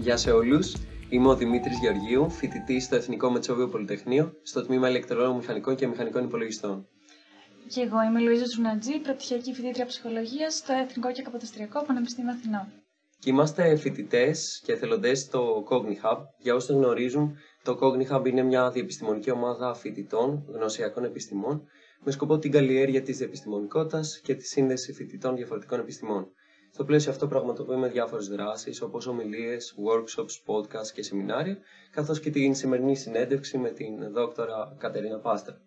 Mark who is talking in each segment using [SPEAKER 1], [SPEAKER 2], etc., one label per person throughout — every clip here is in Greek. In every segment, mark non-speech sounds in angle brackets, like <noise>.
[SPEAKER 1] Γεια σε όλους. Είμαι ο Δημήτρης Γεωργίου, φοιτητής στο Εθνικό Μετσόβιο Πολυτεχνείο, στο τμήμα ηλεκτρολόγων μηχανικών και μηχανικών υπολογιστών.
[SPEAKER 2] Και εγώ είμαι η Λουίζα Ζουνατζή, πρωτυχιακή φοιτήτρια ψυχολογίας στο Εθνικό και Καποδιστριακό Πανεπιστήμιο Αθηνών.
[SPEAKER 1] Και είμαστε φοιτητές και εθελοντές στο CogniHub. Για όσους γνωρίζουν, το CogniHub είναι μια διεπιστημονική ομάδα φοιτητών γνωσιακών επιστημών με σκοπό την καλλιέργεια της διεπιστημονικότητας και τη σύνδεση φοιτητών διαφορετικών επιστημών. Στο πλαίσιο αυτό πραγματοποιούμε διάφορες δράσεις όπως ομιλίες, workshops, podcasts και σεμινάρια, καθώς και την σημερινή συνέντευξη με την δόκτωρα Κατερίνα Πάστρα.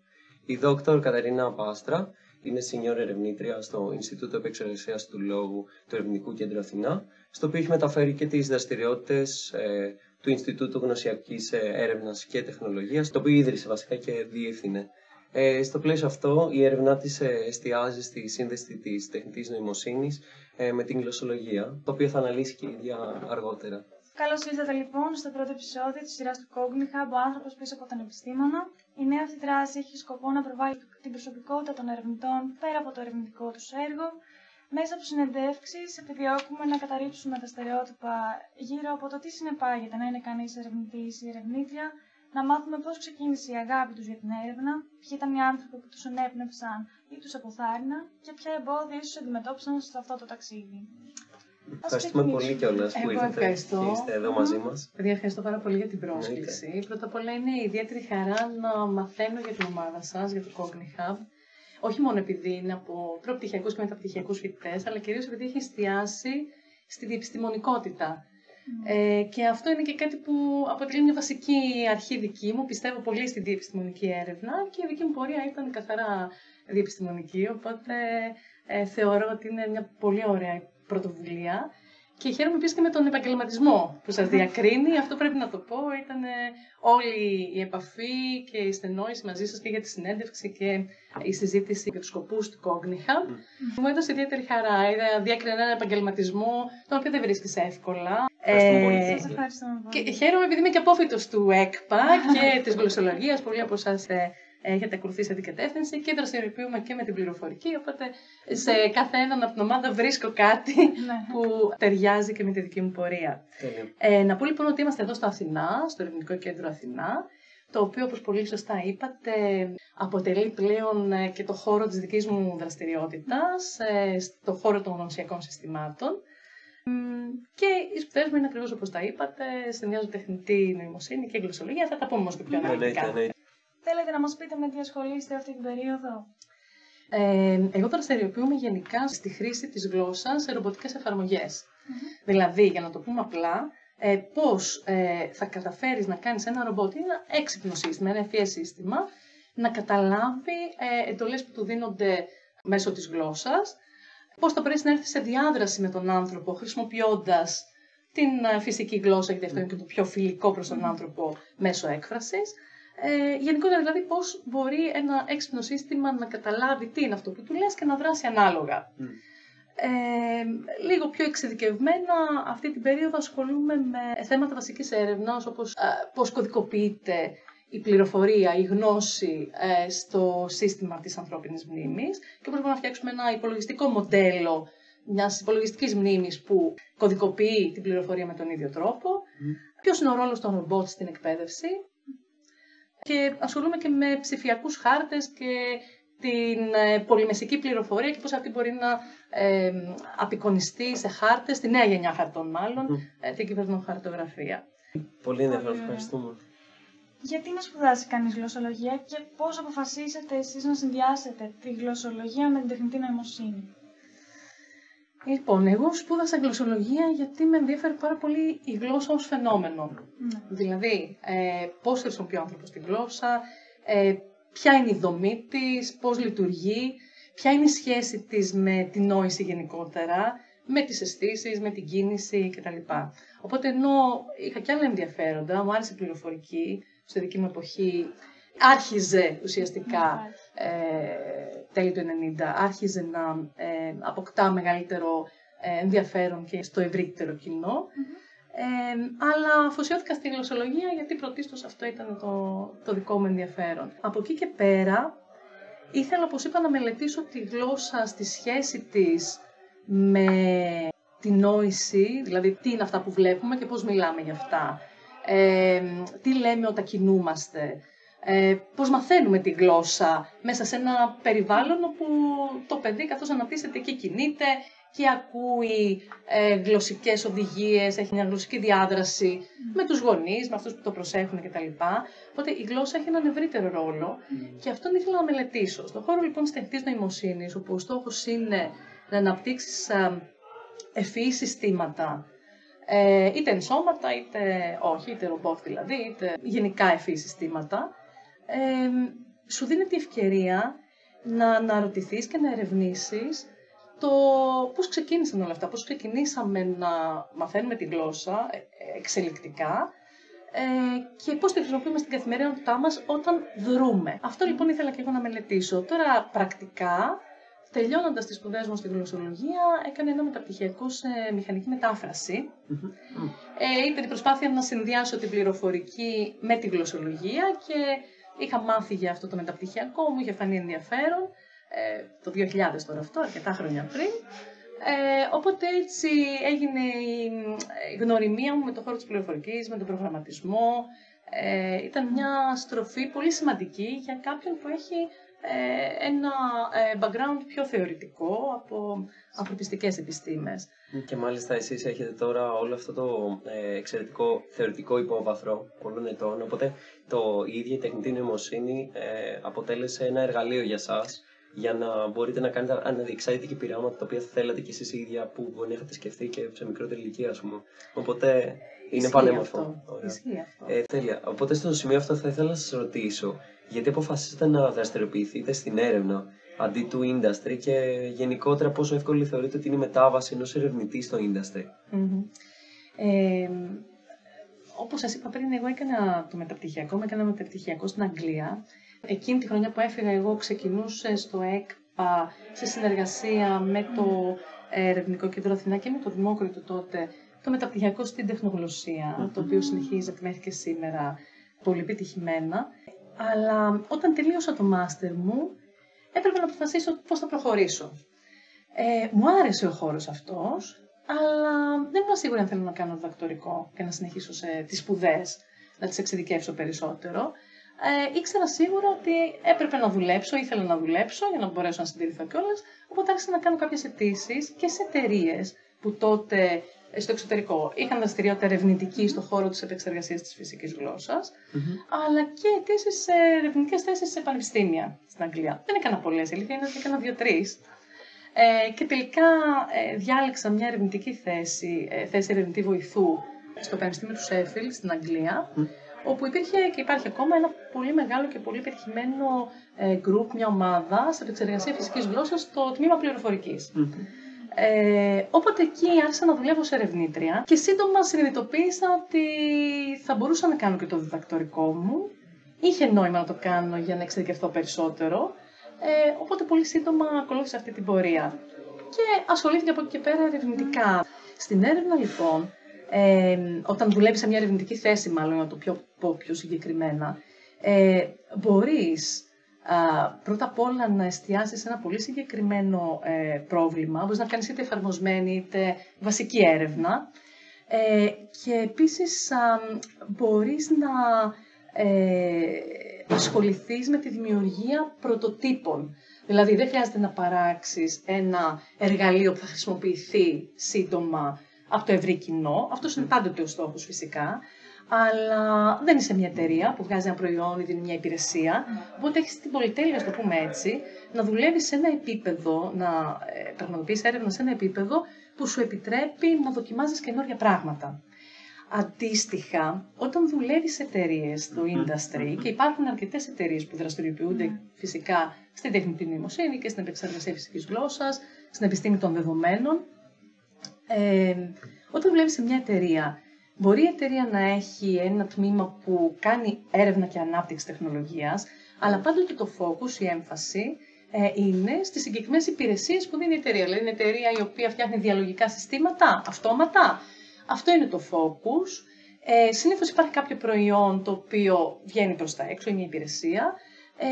[SPEAKER 1] Η δόκτωρ Κατερίνα Πάστρα είναι senior ερευνήτρια στο Ινστιτούτο Επεξεργασίας του Λόγου του Ερευνητικού Κέντρου Αθηνά, στο οποίο έχει μεταφέρει και τις δραστηριότητες ε, του Ινστιτούτου Γνωσιακής ε, Έρευνας και Τεχνολογίας, το οποίο ίδρυσε βασικά και διεύθυνε. Ε, στο πλαίσιο αυτό, η έρευνά της ε, εστιάζει στη σύνδεση της τεχνητής νοημοσύνης ε, με την γλωσσολογία, το οποίο θα αναλύσει και η ίδια αργότερα.
[SPEAKER 2] Καλώς ήρθατε λοιπόν στο πρώτο επεισόδιο της σειράς του Cogniha, ο άνθρωπος πίσω από τον επιστήμονα. Η νέα αυτή δράση έχει σκοπό να προβάλλει την προσωπικότητα των ερευνητών πέρα από το ερευνητικό τους έργο. Μέσα από συνεντεύξεις, επιδιώκουμε να καταρρύψουμε τα στερεότυπα γύρω από το τι συνεπάγεται να είναι κανείς ερευνητής ή ερευνήτρια, να μάθουμε πώς ξεκίνησε η αγάπη τους για την έρευνα, ποιοι ήταν οι άνθρωποι που τους ενέπνευσαν ή τους αποθάρρυναν και ποια εμπόδια ίσως αντιμετώπισαν σε αυτό το ταξίδι.
[SPEAKER 1] Ευχαριστούμε πολύ κιόλας που ήρθατε και είστε εδώ μαζί μας.
[SPEAKER 3] Παιδιά, ευχαριστώ πάρα πολύ για την πρόσκληση. Πρώτα απ' όλα είναι ιδιαίτερη χαρά να μαθαίνω για την ομάδα σας, για το Cogni Hub. Όχι μόνο επειδή είναι από προπτυχιακούς και μεταπτυχιακούς φοιτητές, αλλά κυρίως επειδή έχει εστιάσει στη διεπιστημονικότητα. Ε, και αυτό είναι και κάτι που αποτελεί μια βασική αρχή δική μου. Πιστεύω πολύ στη διεπιστημονική έρευνα και η δική μου πορεία ήταν καθαρά διεπιστημονική, οπότε ε, θεωρώ ότι είναι μια πολύ ωραία πρωτοβουλία. Και χαίρομαι επίσης και με τον επαγγελματισμό που σας διακρίνει. Αυτό πρέπει να το πω. Ήταν όλη η επαφή και η στενόηση μαζί σας και για τη συνέντευξη και η συζήτηση για τους σκοπούς του Κόγνιχα. Μου έδωσε ιδιαίτερη χαρά. Διάκρινε έναν επαγγελματισμό, τον οποίο δεν βρίσκεις εύκολα.
[SPEAKER 1] Ε,
[SPEAKER 3] και χαίρομαι επειδή είμαι και απόφυτο του ΕΚΠΑ και <laughs> της γλωσσολογίας. Πολλοί από εσά ε, έχετε ακολουθήσει την κατεύθυνση και δραστηριοποιούμε και με την πληροφορική. Οπότε σε κάθε έναν από την ομάδα βρίσκω κάτι
[SPEAKER 2] Ναι.
[SPEAKER 3] που ταιριάζει και με τη δική μου πορεία. Ε, να πω λοιπόν ότι είμαστε εδώ στο Αθηνά, στο Ερευνητικό Κέντρο Αθηνά, το οποίο όπως πολύ σωστά είπατε αποτελεί πλέον ε, και το χώρο της δικής μου δραστηριότητας, ε, στο χώρο των γνωσιακών συστημάτων. Μ, Και οι σπουδές μου είναι ακριβώς όπως τα είπατε, συνδυάζουν τεχνητή νοημοσύνη και γλωσσολογία. Θα τα πούμε όμως και πιο
[SPEAKER 1] Εννοείται,
[SPEAKER 3] αναλυτικά.
[SPEAKER 1] εννοείται.
[SPEAKER 2] Θέλετε να μας πείτε με τι ασχολείστε αυτή την περίοδο;
[SPEAKER 3] Ε, εγώ δραστηριοποιούμαι γενικά στη χρήση της γλώσσας σε ρομποτικές εφαρμογές. Δηλαδή, για να το πούμε απλά, ε, πώς ε, θα καταφέρεις να κάνεις ένα ρομπότ ή ένα έξυπνο σύστημα, ένα ευφυές σύστημα, να καταλάβει ε, εντολές που του δίνονται μέσω της γλώσσας, πώς θα μπορέσει να έρθει σε διάδραση με τον άνθρωπο χρησιμοποιώντας την ε, φυσική γλώσσα, γιατί αυτό είναι και το πιο φιλικό προς τον άνθρωπο μέσω έκφρασης. Ε, γενικότερα δηλαδή πώς μπορεί ένα έξυπνο σύστημα να καταλάβει τι είναι αυτό που του λες και να δράσει ανάλογα.
[SPEAKER 1] Μμ.
[SPEAKER 3] Ε, λίγο πιο εξειδικευμένα αυτή την περίοδο ασχολούμαι με θέματα βασικής έρευνας όπως ε, πώς κωδικοποιείται η πληροφορία, η γνώση ε, στο σύστημα της ανθρώπινης μνήμης και πώς μπορούμε να φτιάξουμε ένα υπολογιστικό μοντέλο μιας υπολογιστικής μνήμης που κωδικοποιεί την πληροφορία με τον ίδιο τρόπο.
[SPEAKER 1] Μμ.
[SPEAKER 3] Ποιος είναι ο ρόλος των ρομπότ στην εκπαίδευση; Και ασχολούμαι και με ψηφιακούς χάρτες και την ε, πολυμεσική πληροφορία και πώς αυτή μπορεί να ε, απεικονιστεί σε χάρτες, τη νέα γενιά χαρτών μάλλον,
[SPEAKER 1] Μμ.
[SPEAKER 3] ε, την κυβερνοχαρτογραφία.
[SPEAKER 1] Πολύ ενδιαφέρον,
[SPEAKER 2] ωραία.
[SPEAKER 1] ευχαριστούμε.
[SPEAKER 2] Γιατί να σπουδάσει κανείς γλωσσολογία και πώς αποφασίσατε εσείς να συνδυάσετε τη γλωσσολογία με την τεχνητή νοημοσύνη;
[SPEAKER 3] Λοιπόν, εγώ σπούδασα γλωσσολογία γιατί με ενδιαφέρει πάρα πολύ η γλώσσα ως φαινόμενο.
[SPEAKER 2] Ναι.
[SPEAKER 3] Δηλαδή, ε, πώς χρησιμοποιεί ο άνθρωπος τη γλώσσα, ε, ποια είναι η δομή της, πώς λειτουργεί, ποια είναι η σχέση της με την νόηση γενικότερα, με τις αισθήσεις, με την κίνηση κτλ. Οπότε ενώ είχα κι άλλα ενδιαφέροντα, μου άρεσε η πληροφορική, στη δική μου εποχή άρχιζε ουσιαστικά ε, τέλη του 90, άρχιζε να ε, αποκτά μεγαλύτερο ε, ενδιαφέρον και στο ευρύτερο κοινό. Ε, αλλά αφοσιώθηκα στη γλωσσολογία γιατί πρωτίστως αυτό ήταν το, το δικό μου ενδιαφέρον. Από εκεί και πέρα ήθελα, όπως είπα, να μελετήσω τη γλώσσα στη σχέση της με τη νόηση, δηλαδή τι είναι αυτά που βλέπουμε και πώς μιλάμε για αυτά. Ε, τι λέμε όταν κινούμαστε. Ε, πώς μαθαίνουμε τη γλώσσα μέσα σε ένα περιβάλλον όπου το παιδί καθώς αναπτύσσεται και κινείται και ακούει ε, γλωσσικές οδηγίες, έχει μια γλωσσική διάδραση με τους γονείς, με αυτούς που το προσέχουν κτλ. Οπότε η γλώσσα έχει έναν ευρύτερο ρόλο και αυτόν ήθελα να μελετήσω. Στον χώρο λοιπόν της τεχνητής νοημοσύνης, όπου ο στόχος είναι να αναπτύξεις ευφυή συστήματα, ε, είτε ενσώματα, είτε όχι, είτε ρομπότ δηλαδή, είτε γενικά ευφυή συστήματα, ε, σου δίνει τη ευκαιρία να αναρωτηθείς και να ερευνήσεις το πώς ξεκίνησαν όλα αυτά, πώς ξεκινήσαμε να μαθαίνουμε τη γλώσσα ε, εξελικτικά ε, και πώς τη χρησιμοποιούμε στην καθημερινότητά μας όταν δρούμε. Αυτό λοιπόν ήθελα και εγώ να μελετήσω. Τώρα πρακτικά Τελειώνοντας τις σπουδές μου στη γλωσσολογία, έκανε ένα μεταπτυχιακό σε μηχανική Ε, ήταν η προσπάθεια να συνδυάσω την πληροφορική με τη γλωσσολογία και είχα μάθει για αυτό το μεταπτυχιακό, μου είχε φανεί ενδιαφέρον. Ε, το 2000 τώρα αυτό, αρκετά χρόνια πριν. Ε, οπότε έτσι έγινε η γνωριμία μου με το χώρο της πληροφορικής, με τον προγραμματισμό. Ε, ήταν μια στροφή πολύ σημαντική για κάποιον που έχει ε, ένα ε, background πιο θεωρητικό από ανθρωπιστικές επιστήμες.
[SPEAKER 1] Και μάλιστα εσείς έχετε τώρα όλο αυτό το ε, εξαιρετικό θεωρητικό υπόβαθρο πολλών ετών, οπότε το, η ίδια η τεχνητή νοημοσύνη αποτέλεσε ένα εργαλείο για σας για να μπορείτε να κάνετε αναδιεξάρτητα πειράματα τα οποία θέλατε κι εσείς ίδια που μπορεί να είχατε σκεφτεί και σε μικρότερη ηλικία, ας πούμε. Οπότε είναι πανέμορφο.
[SPEAKER 3] Ε,
[SPEAKER 1] τέλεια. Οπότε στο σημείο αυτό θα ήθελα να σας ρωτήσω γιατί αποφασίσατε να δραστηριοποιηθείτε στην έρευνα αντί του industry και γενικότερα πόσο εύκολη θεωρείτε ότι είναι η μετάβαση ενός ερευνητή στο industry;
[SPEAKER 3] Mm-hmm. Ε, όπως σας είπα πριν, εγώ έκανα το μεταπτυχιακό, με έκανα μεταπτυχιακό στην Αγγλία. Εκείνη τη χρονιά που έφυγα εγώ ξεκινούσε στο ΕΚΠΑ σε συνεργασία με το Ερευνητικό Κέντρο Αθηνά και με το Δημόκριτο τότε το μεταπτυχιακό στην τεχνογνωσία, το οποίο συνεχίζεται μέχρι και σήμερα πολύ επιτυχημένα. Αλλά όταν τελείωσα το μάστερ μου, έπρεπε να αποφασίσω πώς θα προχωρήσω. Ε, μου άρεσε ο χώρος αυτός, αλλά δεν ήμουν σίγουρη αν θέλω να κάνω διδακτορικό και να συνεχίσω σε τις σπουδές, να τις εξειδικεύσω περισσότερο. Ε, ήξερα σίγουρα ότι έπρεπε να δουλέψω, ήθελα να δουλέψω για να μπορέσω να συντηρηθώ κιόλας. Οπότε άρχισα να κάνω κάποιες αιτήσεις και σε εταιρείες που τότε στο εξωτερικό. Είχαν δραστηριότητα ερευνητική στον χώρο της επεξεργασίας της φυσικής αλλά και αιτήσεις σε ερευνητικές θέσεις σε πανεπιστήμια στην Αγγλία. Δεν έκανα πολλές, η αλήθεια είναι ότι έκανα δύο-τρεις. Ε, και τελικά ε, διάλεξα μια ερευνητική θέση, ε, θέση ερευνητή βοηθού στο Πανεπιστήμιο του Σέφιλ στην Αγγλία, όπου υπήρχε και υπάρχει ακόμα ένα πολύ μεγάλο και πολύ πετυχημένο ε, group, μια ομάδα σε επεξεργασία φυσικής γλώσσας στο τμήμα πληροφορικής. Ε, οπότε εκεί άρχισα να δουλεύω σε ερευνήτρια και σύντομα συνειδητοποίησα ότι θα μπορούσα να κάνω και το διδακτορικό μου. Είχε νόημα να το κάνω για να εξειδικευτώ περισσότερο. Ε, οπότε πολύ σύντομα ακολούθησα αυτή την πορεία. Και ασχολήθηκα από εκεί και πέρα ερευνητικά. Στην έρευνα λοιπόν, ε, όταν δουλεύει σε μια ερευνητική θέση, μάλλον να το πιο, πω πιο συγκεκριμένα, ε, μπορείς πρώτα απ' όλα να εστιάσεις σε ένα πολύ συγκεκριμένο ε, πρόβλημα. Μπορείς να κάνεις είτε εφαρμοσμένη είτε βασική έρευνα. Ε, και επίσης α, μπορείς να ε, ασχοληθείς με τη δημιουργία πρωτοτύπων. Δηλαδή δεν χρειάζεται να παράξεις ένα εργαλείο που θα χρησιμοποιηθεί σύντομα από το ευρύ κοινό. Αυτός είναι πάντοτε ο στόχος φυσικά αλλά δεν είσαι μια εταιρεία που βγάζει ένα προϊόν ή δίνει μια υπηρεσία. Οπότε έχεις την πολυτέλεια, να το πούμε έτσι, να δουλεύεις σε ένα επίπεδο, να ε, πραγματοποιείς έρευνα σε ένα επίπεδο που σου επιτρέπει να δοκιμάζεις καινούργια πράγματα. Αντίστοιχα, όταν δουλεύεις σε εταιρείες στο industry, και υπάρχουν αρκετές εταιρείες που δραστηριοποιούνται φυσικά στην τεχνητή νοημοσύνη και στην επεξεργασία φυσικής γλώσσας, στην επιστήμη των δεδομένων. Ε, όταν δουλεύεις σε μια εταιρεία Μπορεί η εταιρεία να έχει ένα τμήμα που κάνει έρευνα και ανάπτυξη τεχνολογίας, αλλά πάντοτε το focus, η έμφαση, ε, είναι στις συγκεκριμένες υπηρεσίες που δίνει η εταιρεία. Δηλαδή, είναι εταιρεία η οποία φτιάχνει διαλογικά συστήματα, αυτόματα. Αυτό είναι το focus. Ε, συνήθως υπάρχει κάποιο προϊόν το οποίο βγαίνει προς τα έξω, είναι μια υπηρεσία. Ε,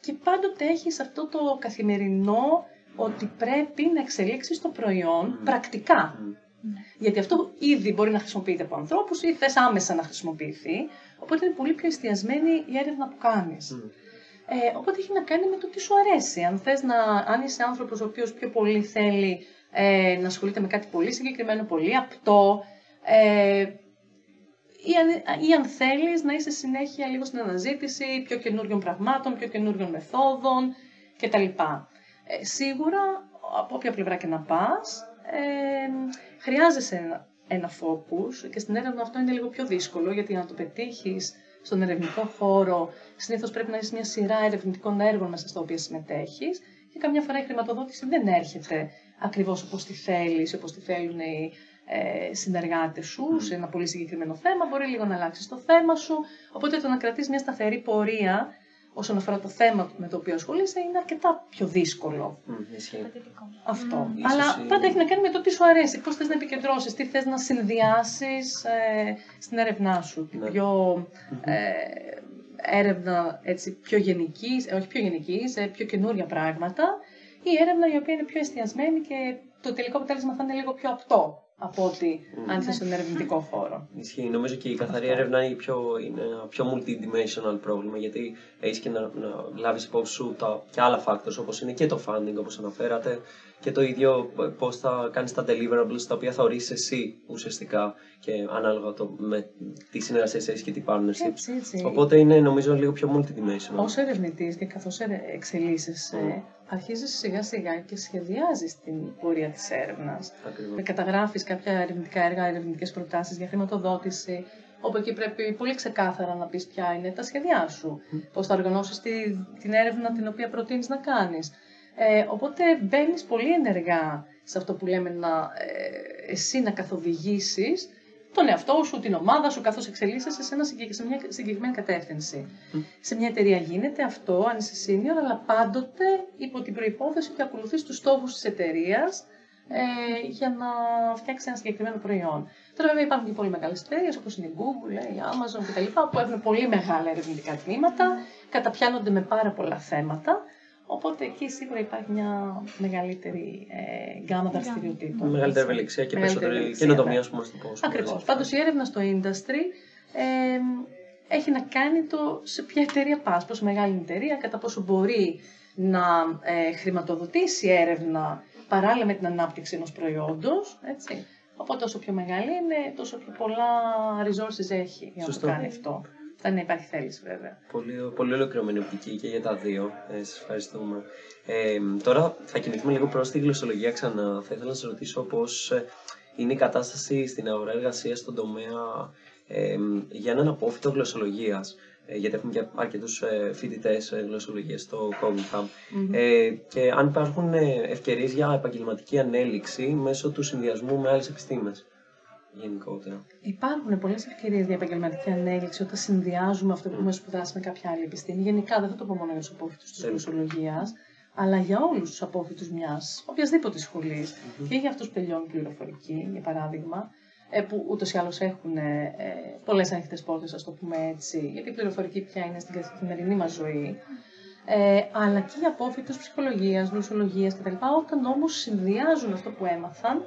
[SPEAKER 3] και πάντοτε έχεις αυτό το καθημερινό ότι πρέπει να εξελίξεις το προϊόν πρακτικά. Ναι. Γιατί αυτό ήδη μπορεί να χρησιμοποιείται από ανθρώπους ή θες άμεσα να χρησιμοποιηθεί. Οπότε είναι πολύ πιο εστιασμένη η έρευνα που κάνεις. Ε, οπότε έχει να κάνει με το τι σου αρέσει. Αν, θες να, αν είσαι άνθρωπος ο οποίος πιο πολύ θέλει ε, να ασχολείται με κάτι πολύ συγκεκριμένο, πολύ απτό, ε, ή αν, ή αν θέλεις να είσαι συνέχεια λίγο στην αναζήτηση πιο καινούριων πραγμάτων, πιο καινούριων μεθόδων κτλ. Ε, σίγουρα, από όποια πλευρά και να πας, ε, χρειάζεσαι ένα, ένα focus και στην έρευνα αυτό είναι λίγο πιο δύσκολο γιατί να το πετύχεις στον ερευνητικό χώρο συνήθως πρέπει να έχεις μια σειρά ερευνητικών έργων μέσα στα οποία συμμετέχεις και καμιά φορά η χρηματοδότηση δεν έρχεται ακριβώς όπως τη θέλεις, όπως τη θέλουν οι ε, συνεργάτες σου σε ένα πολύ συγκεκριμένο θέμα, μπορεί λίγο να αλλάξεις το θέμα σου, οπότε το να κρατείς μια σταθερή πορεία όσον αφορά το θέμα με το οποίο ασχολείσαι είναι αρκετά πιο δύσκολο.
[SPEAKER 1] Mm,
[SPEAKER 3] Αυτό. Αλλά πάντα έχει να κάνει με το τι σου αρέσει, πώς θες να επικεντρώσεις, τι θες να συνδυάσεις ε, στην έρευνά σου. Ναι. Πιο ε, έρευνα έτσι, πιο γενικής, ε, όχι πιο γενικής, σε πιο καινούρια πράγματα ή έρευνα η οποία είναι πιο εστιασμένη και το τελικό αποτέλεσμα θα είναι λίγο πιο απτό από ότι mm. αν είσαι στον ερευνητικό χώρο.
[SPEAKER 1] Ισχύει. Νομίζω και η καθαρή Αυτό. έρευνα είναι, πιο, είναι ένα πιο multidimensional πρόβλημα γιατί έχεις και να, να λάβεις υπόψη σου τα, και άλλα factors όπως είναι και το funding όπως αναφέρατε και το ίδιο πώς θα κάνεις τα deliverables τα οποία θα ορίσεις εσύ ουσιαστικά και ανάλογα το, με τι συνεργασίες έχεις και τι partnership.
[SPEAKER 3] Έτσι, έτσι.
[SPEAKER 1] Οπότε είναι νομίζω λίγο πιο multidimensional.
[SPEAKER 3] Ω ερευνητής και καθώς εξελίσσεσαι, mm αρχίζεις σιγά σιγά και σχεδιάζεις την πορεία της έρευνας. Με καταγράφεις κάποια ερευνητικά έργα, ερευνητικές προτάσεις για χρηματοδότηση, όπου εκεί πρέπει πολύ ξεκάθαρα να πεις ποια είναι τα σχέδιά σου, mm. πώς θα οργανώσεις τη, την έρευνα την οποία προτείνεις να κάνεις. Ε, οπότε μπαίνεις πολύ ενεργά σε αυτό που λέμε να, ε, εσύ να καθοδηγήσεις τον εαυτό σου, την ομάδα σου, καθώς εξελίσσεσαι σε, σε μια συγκεκριμένη κατεύθυνση. Σε μια εταιρεία γίνεται αυτό, αν είσαι senior, αλλά πάντοτε υπό την προπόθεση ότι ακολουθείς τους στόχους της εταιρείας ε, για να φτιάξεις ένα συγκεκριμένο προϊόν. Τώρα, βέβαια, υπάρχουν και πολύ μεγάλες εταιρείες όπως είναι η Google, η Amazon κτλ. που έχουν πολύ μεγάλα ερευνητικά τμήματα, καταπιάνονται με πάρα πολλά θέματα Οπότε εκεί σίγουρα υπάρχει μια μεγαλύτερη ε, γκάμα δραστηριοτήτων.
[SPEAKER 1] Μεγαλύτερη ευελιξία και περισσότερη καινοτομία, ας πούμε, στο πώς.
[SPEAKER 3] Ακριβώς. Πάντως η έρευνα στο industry ε, έχει να κάνει το σε ποια εταιρεία πας, πόσο μεγάλη είναι η εταιρεία, κατά πόσο μπορεί να ε, χρηματοδοτήσει έρευνα παράλληλα με την ανάπτυξη ενός προϊόντος. Οπότε όσο πιο μεγάλη είναι, τόσο πιο πολλά resources έχει για να το κάνει αυτό. Αν υπάρχει θέληση βέβαια.
[SPEAKER 1] Πολύ, πολύ ολοκληρωμένη οπτική και για τα δύο. Ε, σας ευχαριστούμε. Ε, τώρα θα κινηθούμε λίγο προς τη γλωσσολογία ξανά. Θα ήθελα να σας ρωτήσω πώς ε, είναι η κατάσταση στην αγορά εργασίας στον τομέα ε, για έναν απόφυτο γλωσσολογίας. Ε, γιατί έχουμε και αρκετούς ε, φοιτητές γλωσσολογία στο Cognitive Hub. Ε, και αν υπάρχουν ευκαιρίες για επαγγελματική ανέλυξη μέσω του συνδυασμού με άλλες επιστήμες γενικότερα.
[SPEAKER 3] Υπάρχουν πολλές ευκαιρίες για επαγγελματική ανέλυξη όταν συνδυάζουμε αυτό που έχουμε σπουδάσει με κάποια άλλη επιστήμη. Γενικά δεν θα το πω μόνο για τους απόφοιτους της γλωσσολογία, αλλά για όλους τους απόφοιτους μιας οποιασδήποτε σχολής και για αυτούς που τελειώνουν πληροφορική, για παράδειγμα, ε, που ούτως ή άλλως έχουν ε, πολλές ανοιχτές πόρτες, ας το πούμε έτσι, γιατί η πληροφορική πια είναι στην καθημερινή μας ζωή. Ε, αλλά και για απόφοιτους ψυχολογίας, γλωσσολογία κτλ. Όταν όμως συνδυάζουν αυτό που έμαθαν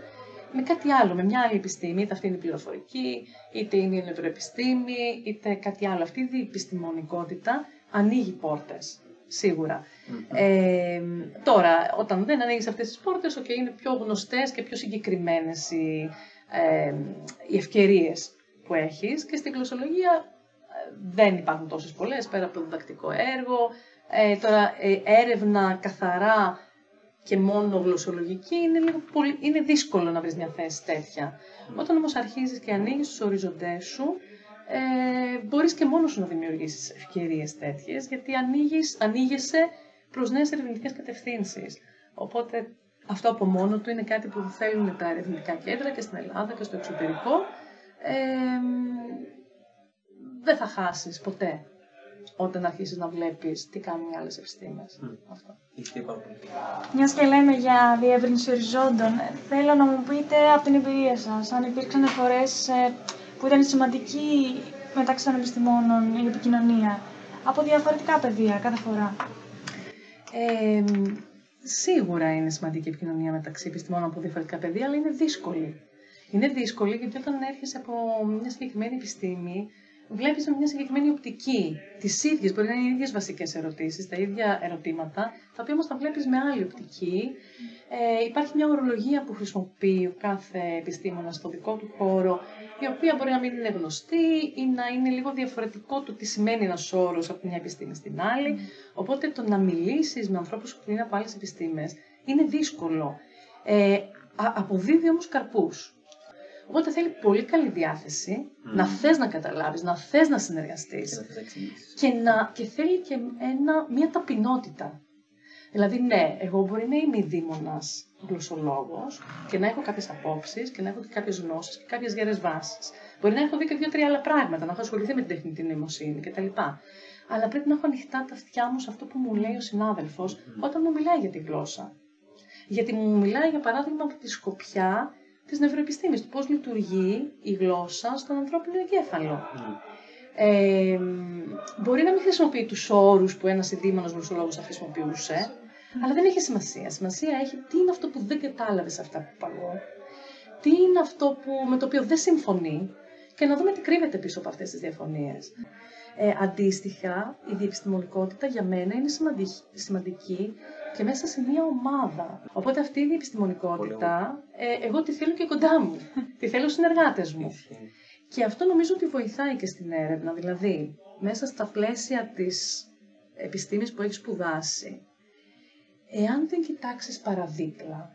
[SPEAKER 3] με κάτι άλλο, με μια άλλη επιστήμη, είτε αυτή είναι η πληροφορική, είτε είναι η νευροεπιστήμη, είτε κάτι άλλο. Αυτή η επιστημονικότητα ανοίγει πόρτες, σίγουρα. Ε, τώρα, όταν δεν ανοίγεις αυτές τις πόρτες, okay, είναι πιο γνωστές και πιο συγκεκριμένες οι, ε, οι ευκαιρίες που έχεις και στην γλωσσολογία ε, δεν υπάρχουν τόσες πολλές πέρα από το διδακτικό έργο. Ε, τώρα, ε, έρευνα καθαρά και μόνο γλωσσολογική, είναι, λίγο πολύ, είναι δύσκολο να βρεις μια θέση τέτοια. Όταν όμως αρχίζεις και ανοίγεις τους οριζοντές σου, ε, μπορείς και μόνος σου να δημιουργήσεις ευκαιρίες τέτοιες, γιατί ανοίγεις, ανοίγεσαι προς νέες ερευνητικές κατευθύνσεις. Οπότε αυτό από μόνο του είναι κάτι που θέλουν τα ερευνητικά κέντρα και στην Ελλάδα και στο εξωτερικό. Ε, δεν θα χάσεις ποτέ όταν αρχίσεις να βλέπεις τι κάνουν οι άλλες επιστήμες. Mm. Αυτό.
[SPEAKER 2] Μιας και λέμε για διεύρυνση οριζόντων, θέλω να μου πείτε από την εμπειρία σας, αν υπήρξαν φορές ε, που ήταν σημαντική μεταξύ των επιστημόνων η επικοινωνία, από διαφορετικά πεδία κάθε φορά.
[SPEAKER 3] Ε, σίγουρα είναι σημαντική η επικοινωνία μεταξύ επιστημόνων από διαφορετικά πεδία, αλλά είναι δύσκολη. Είναι δύσκολη γιατί όταν έρχεσαι από μια συγκεκριμένη επιστήμη, βλέπεις με μια συγκεκριμένη οπτική τις ίδιες, μπορεί να είναι οι ίδιες βασικές ερωτήσεις, τα ίδια ερωτήματα, τα οποία όμως τα βλέπεις με άλλη οπτική. Ε, υπάρχει μια ορολογία που χρησιμοποιεί ο κάθε επιστήμονας στο δικό του χώρο, η οποία μπορεί να μην είναι γνωστή ή να είναι λίγο διαφορετικό του τι σημαίνει ένας όρος από μια επιστήμη στην άλλη. Οπότε το να μιλήσεις με ανθρώπους που είναι από άλλες επιστήμες είναι δύσκολο. Ε, αποδίδει όμως καρπούς. Οπότε θέλει πολύ καλή διάθεση, να θες να καταλάβεις, να θες να συνεργαστείς
[SPEAKER 1] και,
[SPEAKER 3] να, και θέλει και ένα, μια ταπεινότητα. Δηλαδή, ναι, εγώ μπορεί να είμαι δίμονας γλωσσολόγος και να έχω κάποιες απόψεις και να έχω και κάποιες γνώσεις και κάποιες γερέ βάσεις. Μπορεί να έχω δει και δύο-τρία άλλα πράγματα, να έχω ασχοληθεί με την τεχνητή νοημοσύνη κτλ. Αλλά πρέπει να έχω ανοιχτά τα αυτιά μου σε αυτό που μου λέει ο συνάδελφος όταν μου μιλάει για τη γλώσσα. Γιατί μου μιλάει, για παράδειγμα, από τη σκοπιά της νευροεπιστήμης, του πώς λειτουργεί η γλώσσα στον ανθρώπινο εγκέφαλο. Ε, μπορεί να μην χρησιμοποιεί τους όρους που ένας ειδήμονος γλωσσολόγο θα χρησιμοποιούσε, αλλά δεν έχει σημασία. Σημασία έχει τι είναι αυτό που δεν κατάλαβε σε αυτά που παγώ, τι είναι αυτό που, με το οποίο δεν συμφωνεί και να δούμε τι κρύβεται πίσω από αυτές τις διαφωνίες. Ε, αντίστοιχα, η διεπιστημονικότητα για μένα είναι σημαντική και μέσα σε μια ομάδα. Οπότε αυτή η επιστημονικότητα, ε, εγώ τη θέλω και κοντά μου. <laughs> τη θέλω συνεργάτες μου. και αυτό νομίζω ότι βοηθάει και στην έρευνα. Δηλαδή, μέσα στα πλαίσια της επιστήμης που έχεις σπουδάσει, εάν δεν κοιτάξεις παραδίπλα,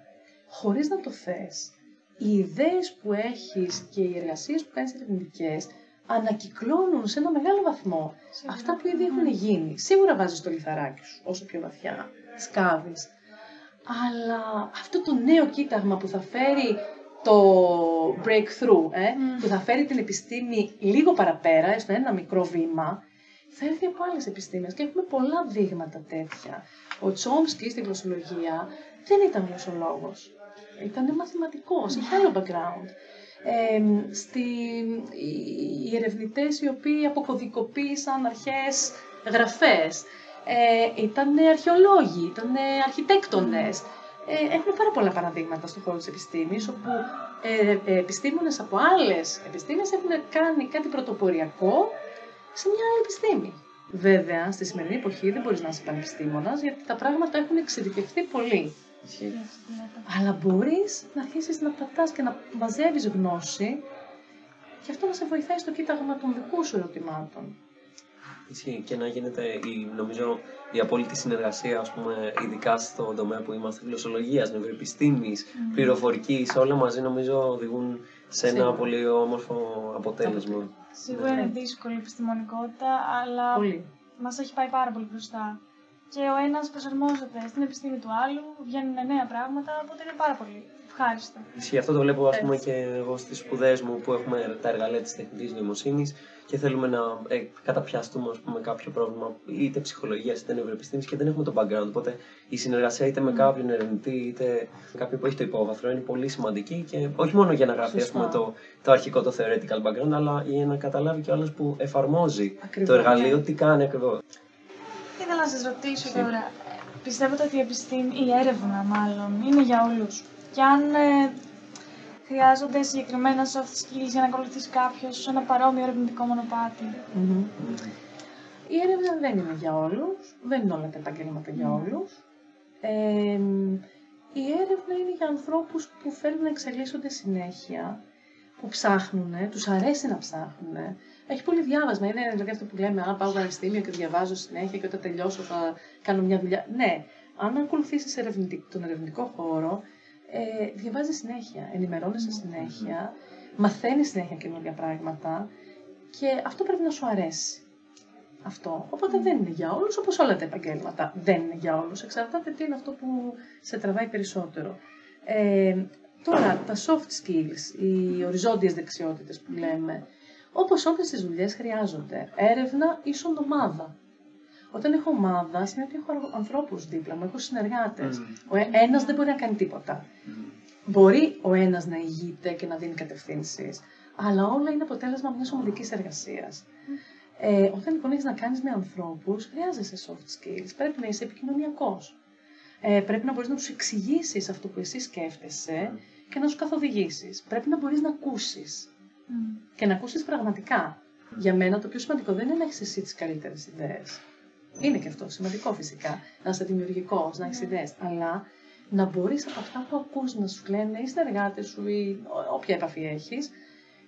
[SPEAKER 3] χωρίς να το θες, οι ιδέες που έχεις και οι εργασίες που κάνεις ερευνητικές ανακυκλώνουν σε ένα μεγάλο βαθμό αυτά που ήδη έχουν γίνει. Σίγουρα βάζεις το λιθαράκι σου όσο πιο βαθιά σκάβεις. Αλλά αυτό το νέο κοίταγμα που θα φέρει το breakthrough, ε, που θα φέρει την επιστήμη λίγο παραπέρα, στο ένα μικρό βήμα, θα έρθει από άλλες επιστήμες και έχουμε πολλά δείγματα τέτοια. Ο Τσόμσκι στη γλωσσολογία δεν ήταν γλωσσολόγος. Ήταν μαθηματικός, είχε άλλο background. Ε, στη, οι, οι ερευνητές οι οποίοι αποκωδικοποίησαν αρχές γραφές ε, ήταν αρχαιολόγοι, ήταν αρχιτέκτονες. Ε, έχουμε πάρα πολλά παραδείγματα στον χώρο της επιστήμης, όπου ε, ε, επιστήμονες από άλλες επιστήμες έχουν κάνει κάτι πρωτοποριακό σε μια άλλη επιστήμη. Βέβαια, στη σημερινή εποχή δεν μπορείς να είσαι πανεπιστήμονας, γιατί τα πράγματα έχουν εξειδικευτεί πολύ. Αλλά μπορείς να αρχίσεις να πατάς και να μαζεύεις γνώση και αυτό να σε βοηθάει στο κοίταγμα των δικού σου ερωτημάτων.
[SPEAKER 1] Ισχύει και να γίνεται, η, νομίζω, η απόλυτη συνεργασία, ας πούμε, ειδικά στον τομέα που είμαστε, γλωσσολογίας, νευροεπιστήμης, mm. πληροφορικής, όλα μαζί νομίζω οδηγούν σε ένα Σίγουρα. πολύ όμορφο αποτέλεσμα.
[SPEAKER 2] Σίγουρα είναι δύσκολη η επιστημονικότητα, αλλά Μα μας έχει πάει πάρα πολύ μπροστά. Και ο ένας προσαρμόζεται στην επιστήμη του άλλου, βγαίνουν νέα πράγματα, οπότε είναι πάρα πολύ ευχάριστο.
[SPEAKER 1] Ισχύει, αυτό το βλέπω ας πούμε, και εγώ στις σπουδές μου που έχουμε τα εργαλεία της τεχνητής νοημοσύνης και θέλουμε να ε, καταπιαστούμε ας πούμε, κάποιο πρόβλημα είτε ψυχολογίας είτε νευροεπιστήμης και δεν έχουμε το background. Οπότε η συνεργασία είτε με κάποιον ερευνητή είτε με κάποιον που έχει το υπόβαθρο είναι πολύ σημαντική και όχι μόνο για να γράφει ας πούμε, το, το αρχικό, το theoretical background, αλλά για να καταλάβει και ο άλλο που εφαρμόζει το εργαλείο τι κάνει ακριβώς.
[SPEAKER 2] Ήθελα να σας ρωτήσω τώρα. Πιστεύετε ότι η επιστήμη, η έρευνα μάλλον, είναι για όλους; Και αν ε, χρειάζονται συγκεκριμένα soft skills για να ακολουθήσει κάποιος ένα παρόμοιο ερευνητικό
[SPEAKER 3] Η έρευνα δεν είναι για όλους, δεν είναι όλα τα επαγγέλματα για όλους. η έρευνα είναι για ανθρώπους που θέλουν να εξελίσσονται συνέχεια, που ψάχνουν, τους αρέσει να ψάχνουν. Έχει πολύ διάβασμα. Είναι δηλαδή αυτό που λέμε, αν πάω πανεπιστήμιο και διαβάζω συνέχεια και όταν τελειώσω θα κάνω μια δουλειά. Ναι, αν ακολουθήσεις τον ερευνητικό χώρο, ε, διαβάζεις συνέχεια, ενημερώνεσαι συνέχεια, μαθαίνεις συνέχεια καινούργια πράγματα και αυτό πρέπει να σου αρέσει. Αυτό. Οπότε δεν είναι για όλους, όπως όλα τα επαγγέλματα δεν είναι για όλους. Εξαρτάται τι είναι αυτό που σε τραβάει περισσότερο. Ε, τώρα, τα soft skills, οι οριζόντιες δεξιότητες που λέμε, όπως όλες τις δουλειές χρειάζονται. Έρευνα ίσον ομάδα. Όταν έχω ομάδα, σημαίνει ότι έχω ανθρώπους δίπλα μου, έχω συνεργάτες. Mm. Ο ε, ένας δεν μπορεί να κάνει τίποτα. Mm. Μπορεί ο ένας να ηγείται και να δίνει κατευθύνσεις, αλλά όλα είναι αποτέλεσμα μιας ομαδικής εργασίας. Mm. Ε, όταν λοιπόν έχεις να κάνεις με ανθρώπους, χρειάζεσαι soft skills. Πρέπει να είσαι επικοινωνιακός. Ε, πρέπει να μπορείς να τους εξηγήσεις αυτό που εσύ σκέφτεσαι και να σου καθοδηγήσεις. Πρέπει να μπορείς να ακούσεις και να ακούσεις πραγματικά. Για μένα το πιο σημαντικό δεν είναι να έχεις εσύ τις καλύτερες ιδέες. Είναι και αυτό σημαντικό φυσικά, να είσαι δημιουργικός, να έχεις ιδέες, αλλά να μπορείς από αυτά που ακούς να σου λένε οι συνεργάτες σου ή όποια επαφή έχεις,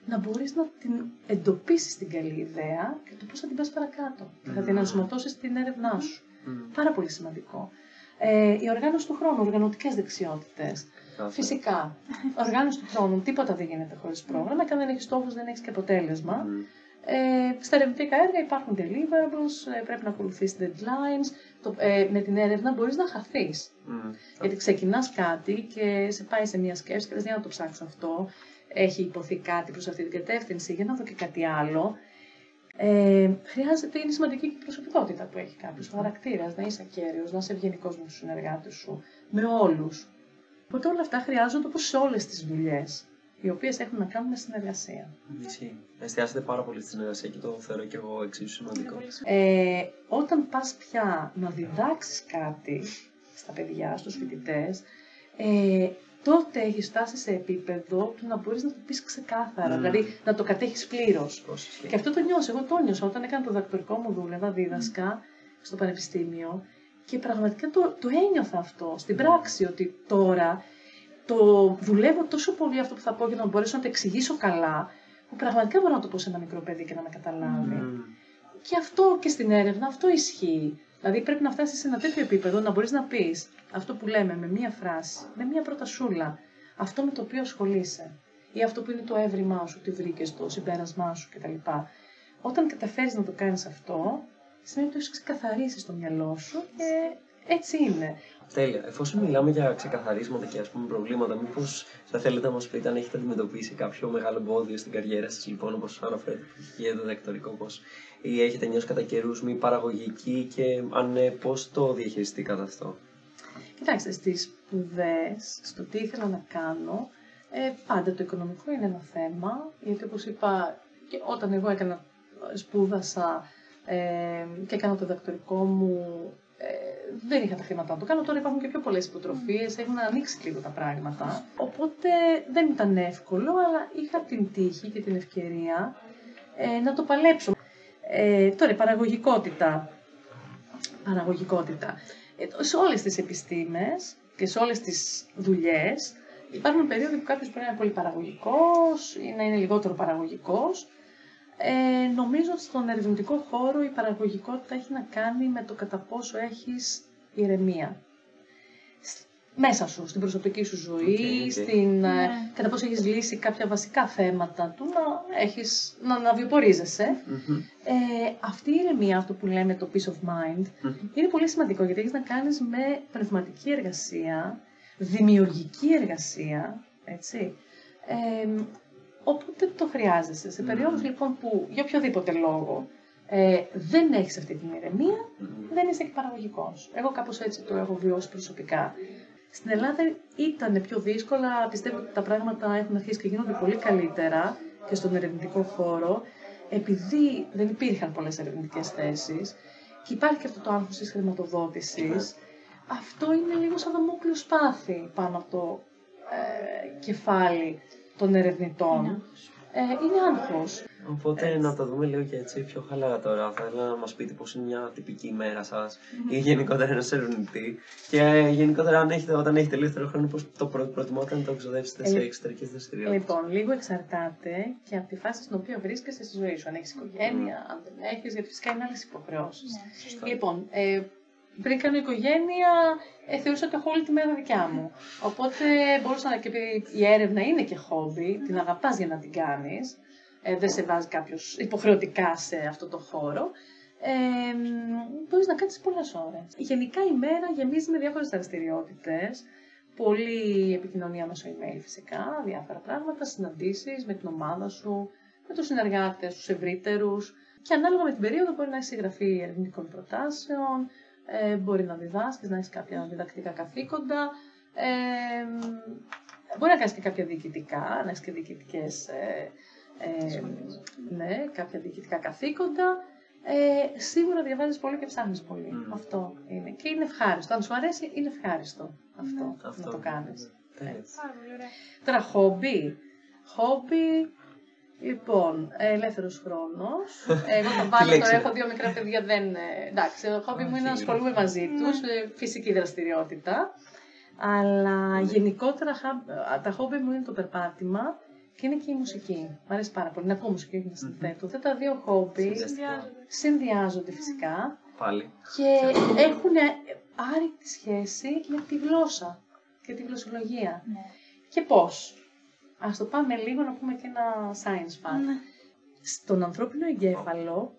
[SPEAKER 3] να μπορείς να την εντοπίσεις την καλή ιδέα και το πώς θα την πας παρακάτω. Και θα την ενσωματώσεις στην έρευνά σου. Πάρα πολύ σημαντικό. Ε, η οργάνωση του χρόνου, οργανωτικές δεξιότητες. Φυσικά. Οργάνωση του χρόνου, τίποτα δεν γίνεται χωρίς πρόγραμμα και αν δεν έχεις στόχους, δεν έχεις και αποτέλεσμα. Ε, στα ερευνητικά έργα υπάρχουν deliverables, ε, πρέπει να ακολουθήσει deadlines. Το, ε, με την έρευνα μπορείς να χαθείς. Γιατί ξεκινάς κάτι και σε πάει σε μια σκέψη και λες για να το ψάξω αυτό. Έχει υποθεί κάτι προς αυτή την κατεύθυνση, για να δω και κάτι άλλο. Ε, χρειάζεται, είναι σημαντική και η προσωπικότητα που έχει κάποιος, ο χαρακτήρας, να είσαι ακέραιο, να είσαι ευγενικός με τους συνεργάτες σου, με όλους. Οπότε όλα αυτά χρειάζονται όπως σε όλες τις δουλειές, οι οποίες έχουν να κάνουν με συνεργασία.
[SPEAKER 1] Ισχύει. Εστιάζεται πάρα πολύ στη συνεργασία και το θεωρώ και εγώ εξίσου σημαντικό.
[SPEAKER 3] Ε, όταν πας πια να διδάξεις κάτι στα παιδιά, στους φοιτητές, ε, τότε έχεις φτάσει σε επίπεδο του να μπορείς να το πεις ξεκάθαρα, mm. δηλαδή να το κατέχεις πλήρως. Και αυτό το νιώσα. Εγώ το νιώσα όταν έκανα το δακτορικό μου δούλευα, δίδασκα mm. στο πανεπιστήμιο και πραγματικά το, το ένιωθα αυτό στην πράξη, ότι τώρα το δουλεύω τόσο πολύ αυτό που θα πω για να μπορέσω να το εξηγήσω καλά, που πραγματικά μπορώ να το πω σε ένα μικρό παιδί και να με καταλάβει. Mm. Και αυτό και στην έρευνα, αυτό ισχύει. Δηλαδή πρέπει να φτάσεις σε ένα τέτοιο επίπεδο να μπορείς να πεις αυτό που λέμε με μία φράση, με μία προτασούλα, αυτό με το οποίο ασχολείσαι ή αυτό που είναι το έβριμά σου, τι βρήκες, το συμπέρασμά σου κτλ. Όταν καταφέρεις να το κάνεις αυτό, σημαίνει ότι το έχεις ξεκαθαρίσει στο μυαλό σου και έτσι είναι.
[SPEAKER 1] Τέλεια. Εφόσον μιλάμε για ξεκαθαρίσματα και ας πούμε προβλήματα, μήπως θα θέλετε να μας πείτε αν έχετε αντιμετωπίσει κάποιο μεγάλο εμπόδιο στην καριέρα σας, λοιπόν, όπως αναφέρετε για το δεκτορικό, πώς ή έχετε νιώσει κατά καιρούς μη παραγωγική και αν ναι, πώς το διαχειριστήκατε αυτό;
[SPEAKER 3] Κοιτάξτε, στις σπουδές, στο τι ήθελα να κάνω, ε, πάντα το οικονομικό είναι ένα θέμα, γιατί όπως είπα, και όταν εγώ έκανα, σπούδασα ε, και έκανα το δακτορικό μου, ε, δεν είχα τα χρήματα να το κάνω. Τώρα υπάρχουν και πιο πολλές υποτροφίες, έχουν ανοίξει λίγο τα πράγματα. Οπότε δεν ήταν εύκολο, αλλά είχα την τύχη και την ευκαιρία ε, να το παλέψω. Ε, τώρα, παραγωγικότητα. Παραγωγικότητα. Ε, σε όλες τις επιστήμες και σε όλες τις δουλειές υπάρχουν περίοδοι που κάποιος πρέπει να είναι πολύ παραγωγικός ή να είναι λιγότερο παραγωγικός. Ε, νομίζω ότι στον ερευνητικό χώρο η παραγωγικότητα έχει να κάνει με το κατά πόσο έχεις ηρεμία μέσα σου, στην προσωπική σου ζωή, στην, ε, ναι. κατά πόσο έχεις λύσει κάποια βασικά θέματα του, να, έχεις, να, να βιοπορίζεσαι. Ε, αυτή η ηρεμία, αυτό που λέμε το peace of mind, είναι πολύ σημαντικό γιατί έχεις να κάνεις με πνευματική εργασία, δημιουργική εργασία, έτσι. Ε, οπότε το χρειάζεσαι. Σε περιόδους λοιπόν που για οποιοδήποτε λόγο ε, δεν έχεις αυτή την ηρεμία, δεν είσαι και παραγωγικός. Εγώ κάπως έτσι το έχω βιώσει προσωπικά. Στην Ελλάδα ήταν πιο δύσκολα. Πιστεύω ότι τα πράγματα έχουν αρχίσει και γίνονται πολύ καλύτερα και στον ερευνητικό χώρο, επειδή δεν υπήρχαν πολλές ερευνητικές θέσεις και υπάρχει και αυτό το άγχος της χρηματοδότησης. Αυτό είναι λίγο σαν δαμόκλειο σπάθη πάνω από το ε, κεφάλι των ερευνητών. Ε, είναι άγχος.
[SPEAKER 1] Οπότε να το δούμε λίγο και έτσι πιο χαλαρά τώρα. Θα ήθελα να μας πείτε πώς είναι μια τυπική ημέρα σας ή γενικότερα ενό ερευνητή. Και ε, γενικότερα, αν έχετε, όταν έχετε ελεύθερο χρόνο, πώς το προτιμάτε να το ξοδέψετε σε ε, εξωτερικές δραστηριότητες;
[SPEAKER 3] Λοιπόν, λίγο εξαρτάται και από τη φάση στην οποία βρίσκεσαι στη ζωή σου. Αν έχεις οικογένεια, αν δεν έχεις, γιατί φυσικά είναι άλλες υποχρεώσεις. Ναι, λοιπόν, ε, πριν κάνω οικογένεια, ε, θεωρούσα ότι έχω όλη τη μέρα δικιά μου. Οπότε μπορούσα να. και η έρευνα είναι και χόμπι, την αγαπάς για να την κάνεις ε, δεν σε βάζει κάποιος υποχρεωτικά σε αυτό το χώρο, ε, μπορείς να κάνεις πολλές ώρες. Γενικά η μέρα γεμίζει με διάφορες δραστηριότητες. Πολλή επικοινωνία μέσω email φυσικά, διάφορα πράγματα, συναντήσεις με την ομάδα σου, με τους συνεργάτες, τους ευρύτερους και ανάλογα με την περίοδο μπορεί να έχει συγγραφή ερευνητικών προτάσεων, ε, μπορεί να διδάσκεις, να έχεις κάποια διδακτικά καθήκοντα, ε, μπορεί να κάνεις και κάποια διοικητικά, να έχεις και διοικητικές ε, ε, ναι, κάποια διοικητικά καθήκοντα. Ε, σίγουρα διαβάζεις πολύ και ψάχνεις πολύ. Αυτό είναι. Και είναι ευχάριστο. Αν σου αρέσει, είναι ευχάριστο αυτό, ναι. αυτό να το κάνεις. Έτσι.
[SPEAKER 2] Πάρα πολύ ωραία.
[SPEAKER 3] Τώρα, χόμπι. Χόμπι, λοιπόν, ελεύθερος χρόνος. <laughs> Εγώ τα βάλω
[SPEAKER 1] λέξη
[SPEAKER 3] τώρα,
[SPEAKER 1] είναι;
[SPEAKER 3] έχω δύο μικρά παιδιά, δεν. ε, Εντάξει, το χόμπι μου είναι να
[SPEAKER 1] Όχι.
[SPEAKER 3] ασχολούμαι μαζί
[SPEAKER 2] Ναι.
[SPEAKER 3] τους, φυσική δραστηριότητα. Αλλά γενικότερα χα- τα χόμπι μου είναι το περπάτημα και είναι και η μουσική. Μ' αρέσει πάρα πολύ να ακούω μουσική και να συνθέτω. Αυτά τα δύο χόμπι
[SPEAKER 1] Συνδυαστικά.
[SPEAKER 2] Συνδυάζονται.
[SPEAKER 3] συνδυάζονται φυσικά
[SPEAKER 1] Πάλι.
[SPEAKER 3] και έχουν άρρηκτη σχέση με τη γλώσσα και τη γλωσσολογία.
[SPEAKER 2] Ναι.
[SPEAKER 3] Και πώς; Ας το πάμε λίγο να πούμε και ένα science fact.
[SPEAKER 2] Ναι.
[SPEAKER 3] Στον ανθρώπινο εγκέφαλο,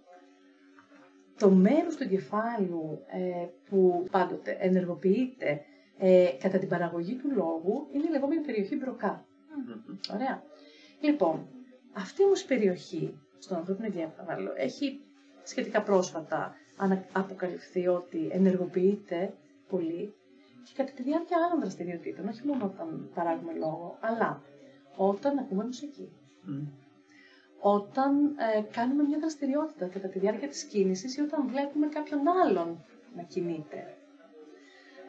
[SPEAKER 3] το μέρος του εγκεφάλου ε, που πάντοτε ενεργοποιείται ε, κατά την παραγωγή του λόγου είναι η λεγόμενη περιοχή μπροκά. Ωραία. Λοιπόν, αυτή όμως η περιοχή στον ανθρώπινο εγκέφαλο έχει σχετικά πρόσφατα ανα- αποκαλυφθεί ότι ενεργοποιείται πολύ και κατά τη διάρκεια άλλων δραστηριοτήτων, όχι μόνο όταν παράγουμε λόγο, αλλά όταν ακούμε μουσική,
[SPEAKER 1] Μμ.
[SPEAKER 3] όταν ε, κάνουμε μια δραστηριότητα κατά τη διάρκεια της κίνησης ή όταν βλέπουμε κάποιον άλλον να κινείται.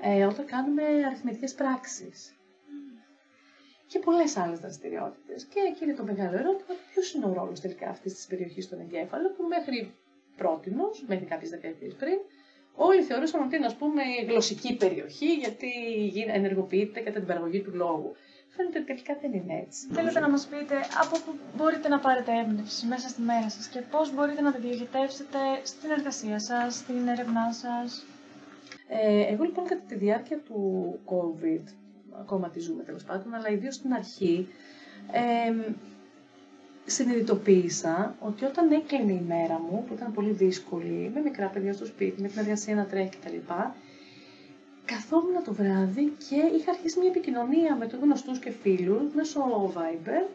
[SPEAKER 3] Ε, όταν κάνουμε αριθμητικές πράξεις. Και πολλές άλλες δραστηριότητες. Και εκεί είναι το μεγάλο ερώτημα, ποιος είναι ο ρόλος τελικά αυτής της περιοχής στον εγκέφαλο, που μέχρι πρότινος, μέχρι κάποιες δεκαετίες πριν, όλοι θεωρούσαν ότι είναι ας πούμε η γλωσσική περιοχή, γιατί γι- ενεργοποιείται κατά την παραγωγή του λόγου. Φαίνεται ότι τελικά δεν είναι έτσι.
[SPEAKER 2] Θέλετε να μας πείτε από πού μπορείτε να πάρετε έμπνευση μέσα στη μέρα σας και πώς μπορείτε να τη διοχετεύσετε στην εργασία σας, στην έρευνά σας;
[SPEAKER 3] Ε, εγώ λοιπόν κατά τη διάρκεια του COVID, ακόμα τη ζούμε τέλος πάντων, αλλά ιδίως στην αρχή, ε, συνειδητοποίησα ότι όταν έκλεινε η μέρα μου, που ήταν πολύ δύσκολη, με μικρά παιδιά στο σπίτι, με την εργασία να τρέχει κτλ., καθόμουν το βράδυ και είχα αρχίσει μια επικοινωνία με τους γνωστούς και φίλους μέσω Viber.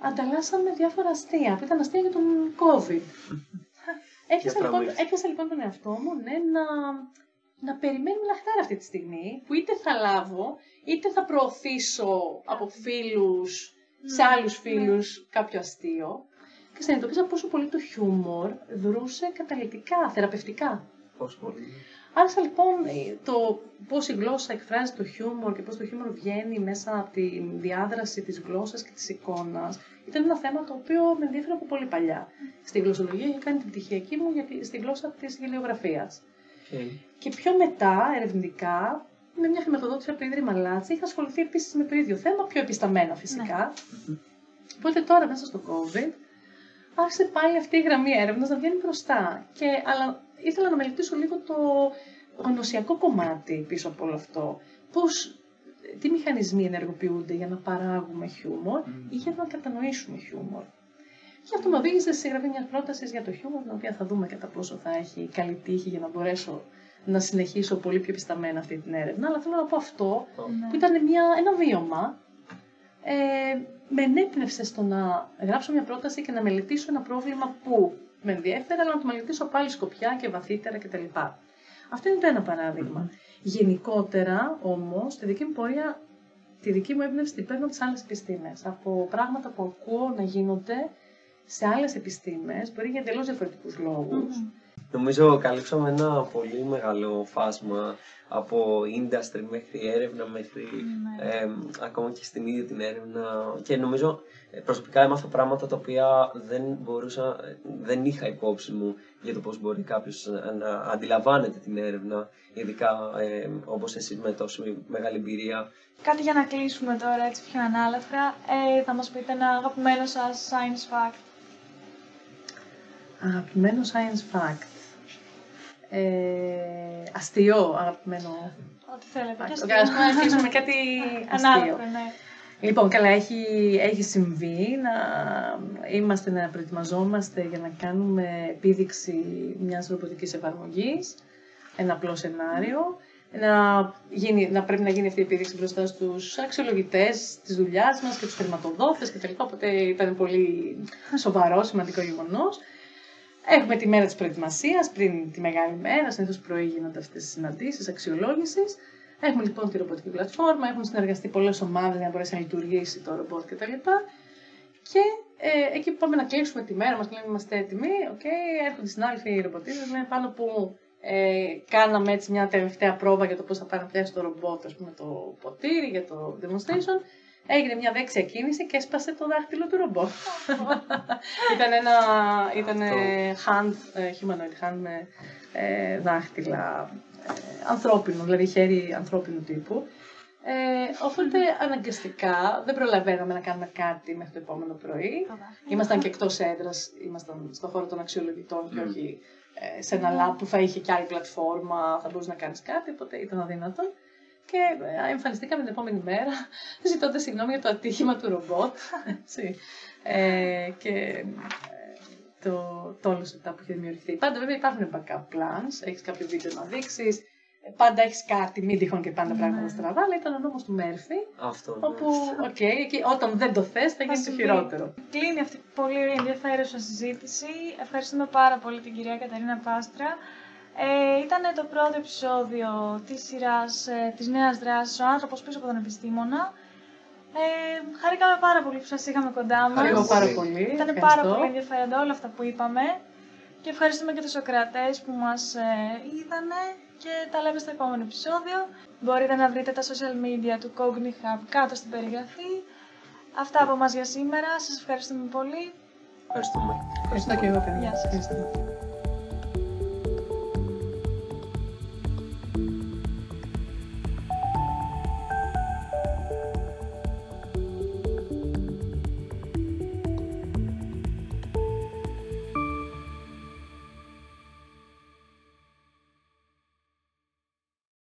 [SPEAKER 3] Ανταλλάσσαμε διάφορα αστεία, που ήταν αστεία για τον COVID. <laughs> Έπιασα
[SPEAKER 1] Για
[SPEAKER 3] λοιπόν,
[SPEAKER 1] τραγούδι.
[SPEAKER 3] έπιασα λοιπόν τον εαυτό μου ναι, να, να περιμένουμε λαχτάρα αυτή τη στιγμή, που είτε θα λάβω, είτε θα προωθήσω από φίλους σε
[SPEAKER 2] Ναι,
[SPEAKER 3] άλλους φίλους κάποιο αστείο. Και συνειδητοποίησα πόσο πολύ το χιούμορ δρούσε καταλυτικά, θεραπευτικά.
[SPEAKER 1] Πόσο πολύ.
[SPEAKER 3] Άρχισα λοιπόν ε, το πώς η γλώσσα εκφράζει το χιούμορ και πώς το χιούμορ βγαίνει μέσα από τη διάδραση της γλώσσας και της εικόνας. Ήταν ένα θέμα το οποίο με ενδιαφέρει από πολύ παλιά. Στη γλωσσολογία είχα κάνει την πτυχιακή μου γιατί, στη γλώσσα της γελιογραφίας.
[SPEAKER 1] Οκ.
[SPEAKER 3] Και πιο μετά, ερευνητικά, με μια χρηματοδότηση από το Ίδρυμα Λάτση, είχα ασχοληθεί επίσης με το ίδιο θέμα, πιο επισταμένα φυσικά. Οπότε τώρα, μέσα στο COVID, άρχισε πάλι αυτή η γραμμή έρευνας να βγαίνει μπροστά. Και, αλλά ήθελα να μελετήσω λίγο το γνωσιακό κομμάτι πίσω από όλο αυτό. Πώς, τι μηχανισμοί ενεργοποιούνται για να παράγουμε χιούμορ ή για να κατανοήσουμε χιούμορ. Και αυτό με οδήγησε στη συγγραφή μιας πρότασης για το χιούμορ, την οποία θα δούμε κατά πόσο θα έχει καλή τύχη για να μπορέσω να συνεχίσω πολύ πιο πισταμένα αυτή την έρευνα. Αλλά θέλω να πω αυτό
[SPEAKER 2] Ναι.
[SPEAKER 3] που ήταν μια, ένα βίωμα, ε, με ενέπνευσε στο να γράψω μια πρόταση και να μελετήσω ένα πρόβλημα που με ενδιέφερε, αλλά να το μελετήσω από άλλη σκοπιά και βαθύτερα κτλ. Αυτό είναι το ένα παράδειγμα. Γενικότερα όμως, τη δική μου πορεία, τη δική μου έμπνευση την παίρνω από τις άλλες επιστήμες. Από πράγματα που ακούω να γίνονται σε άλλες επιστήμες, μπορεί για εντελώς διαφορετικούς λόγους.
[SPEAKER 2] Μμμ.
[SPEAKER 1] Νομίζω καλύψαμε ένα πολύ μεγάλο φάσμα από industry μέχρι έρευνα, μέχρι
[SPEAKER 2] Ναι.
[SPEAKER 1] ε, ακόμα και στην ίδια την έρευνα και νομίζω ε, προσωπικά έμαθα πράγματα τα οποία δεν μπορούσα, ε, δεν είχα υπόψη μου για το πώς μπορεί κάποιος να, να αντιλαμβάνεται την έρευνα, ειδικά ε, όπως εσείς με τόσο μεγάλη εμπειρία.
[SPEAKER 2] Κάτι για να κλείσουμε τώρα έτσι πιο ανάλαφρα. Ε, θα μας πείτε ένα αγαπημένο σας science fact.
[SPEAKER 3] Αγαπημένο science fact. Ε, αστείο αγαπημένο
[SPEAKER 2] Ό,τι θέλετε. Και
[SPEAKER 3] fact.
[SPEAKER 2] αστείο.
[SPEAKER 3] Okay, ας πούμε να κλείσουμε με κάτι αστείο.
[SPEAKER 2] Ανάλαφρα, ναι.
[SPEAKER 3] Λοιπόν, καλά, έχει, έχει συμβεί να είμαστε να προετοιμαζόμαστε για να κάνουμε επίδειξη μιας ρομποτικής εφαρμογής, ένα απλό σενάριο, να, γίνει, να πρέπει να γίνει αυτή η επίδειξη μπροστά στους αξιολογητές της δουλειάς μας και τους χρηματοδότες κτλ. Οπότε ήταν πολύ σοβαρό, σημαντικό γεγονός. Έχουμε τη μέρα της προετοιμασίας, πριν τη μεγάλη μέρα, συνήθως πρωί γίνονται αυτές τις συναντήσεις αξιολόγησης. Έχουμε λοιπόν τη ρομποτική πλατφόρμα, έχουν συνεργαστεί πολλές ομάδες για να μπορέσει να λειτουργήσει το ρομπότ κτλ. Και, και ε, εκεί που πάμε να κλείσουμε τη μέρα μας, λέμε είμαστε έτοιμοι, okay, έρχονται οι συνάδελφοι οι ρομποτίδες, λένε πάνω που Ε, κάναμε έτσι μια τελευταία πρόβα για το πώς θα πάει να πιάσει το ρομπότ, ας πούμε, το ποτήρι για το demonstration. Έγινε μια δέξια κίνηση και έσπασε το δάχτυλο του ρομπότ. <laughs> ήταν ένα ήταν hand, ε, humanoid hand με ε, δάχτυλα ε, ανθρώπινου, δηλαδή χέρι ανθρώπινου τύπου. Ε, οπότε αναγκαστικά δεν προλαβαίναμε να κάνουμε κάτι μέχρι το επόμενο πρωί. Ήμασταν και εκτός έδρας, ήμασταν στον χώρο των αξιολογητών και όχι ε, σε ένα lab που θα είχε και άλλη πλατφόρμα, θα μπορούσε να κάνεις κάτι, οπότε ήταν αδύνατο. Και ε, εμφανιστήκαμε την επόμενη μέρα, <laughs> ζητώντας συγγνώμη για το ατύχημα του ρομπότ. <laughs> ε, και ε, το, το όλο setup που είχε δημιουργηθεί. Πάντα βέβαια υπάρχουν backup plans, έχεις κάποιο βίντεο να δείξεις, πάντα έχεις κάτι, μην τυχόν και πάντα πράγματα ναι. στραβά, αλλά ήταν ο νόμος του Μέρφυ.
[SPEAKER 1] Αυτό.
[SPEAKER 3] Ναι. Όπου, OK, okay, όταν δεν το θες, θα γίνεις το χειρότερο.
[SPEAKER 2] Κλείνει αυτή η πολύ ενδιαφέρουσα συζήτηση. Ευχαριστούμε πάρα πολύ την κυρία Κατερίνα Πάστρα. Ε, ήταν το πρώτο επεισόδιο της σειράς ε, της νέας δράσης «Ο άνθρωπος πίσω από τον επιστήμονα». Ε, χαρήκαμε πάρα πολύ που σας είχαμε κοντά μας.
[SPEAKER 3] Χαρήκαμε πάρα πολύ.
[SPEAKER 2] Ήταν πάρα πολύ ενδιαφέροντα όλα αυτά που είπαμε. Και ευχαριστούμε και τους ακροατές που μας ε, είδανε και τα λέμε στο επόμενο επεισόδιο. Μπορείτε να βρείτε τα social media του Cogni Hub κάτω στην περιγραφή. Αυτά από μας για σήμερα. Σας ευχαριστούμε πολύ.
[SPEAKER 1] Ευχαριστούμε.
[SPEAKER 3] Ευχαριστώ και εγώ, παιδιά.
[SPEAKER 2] Γεια σας.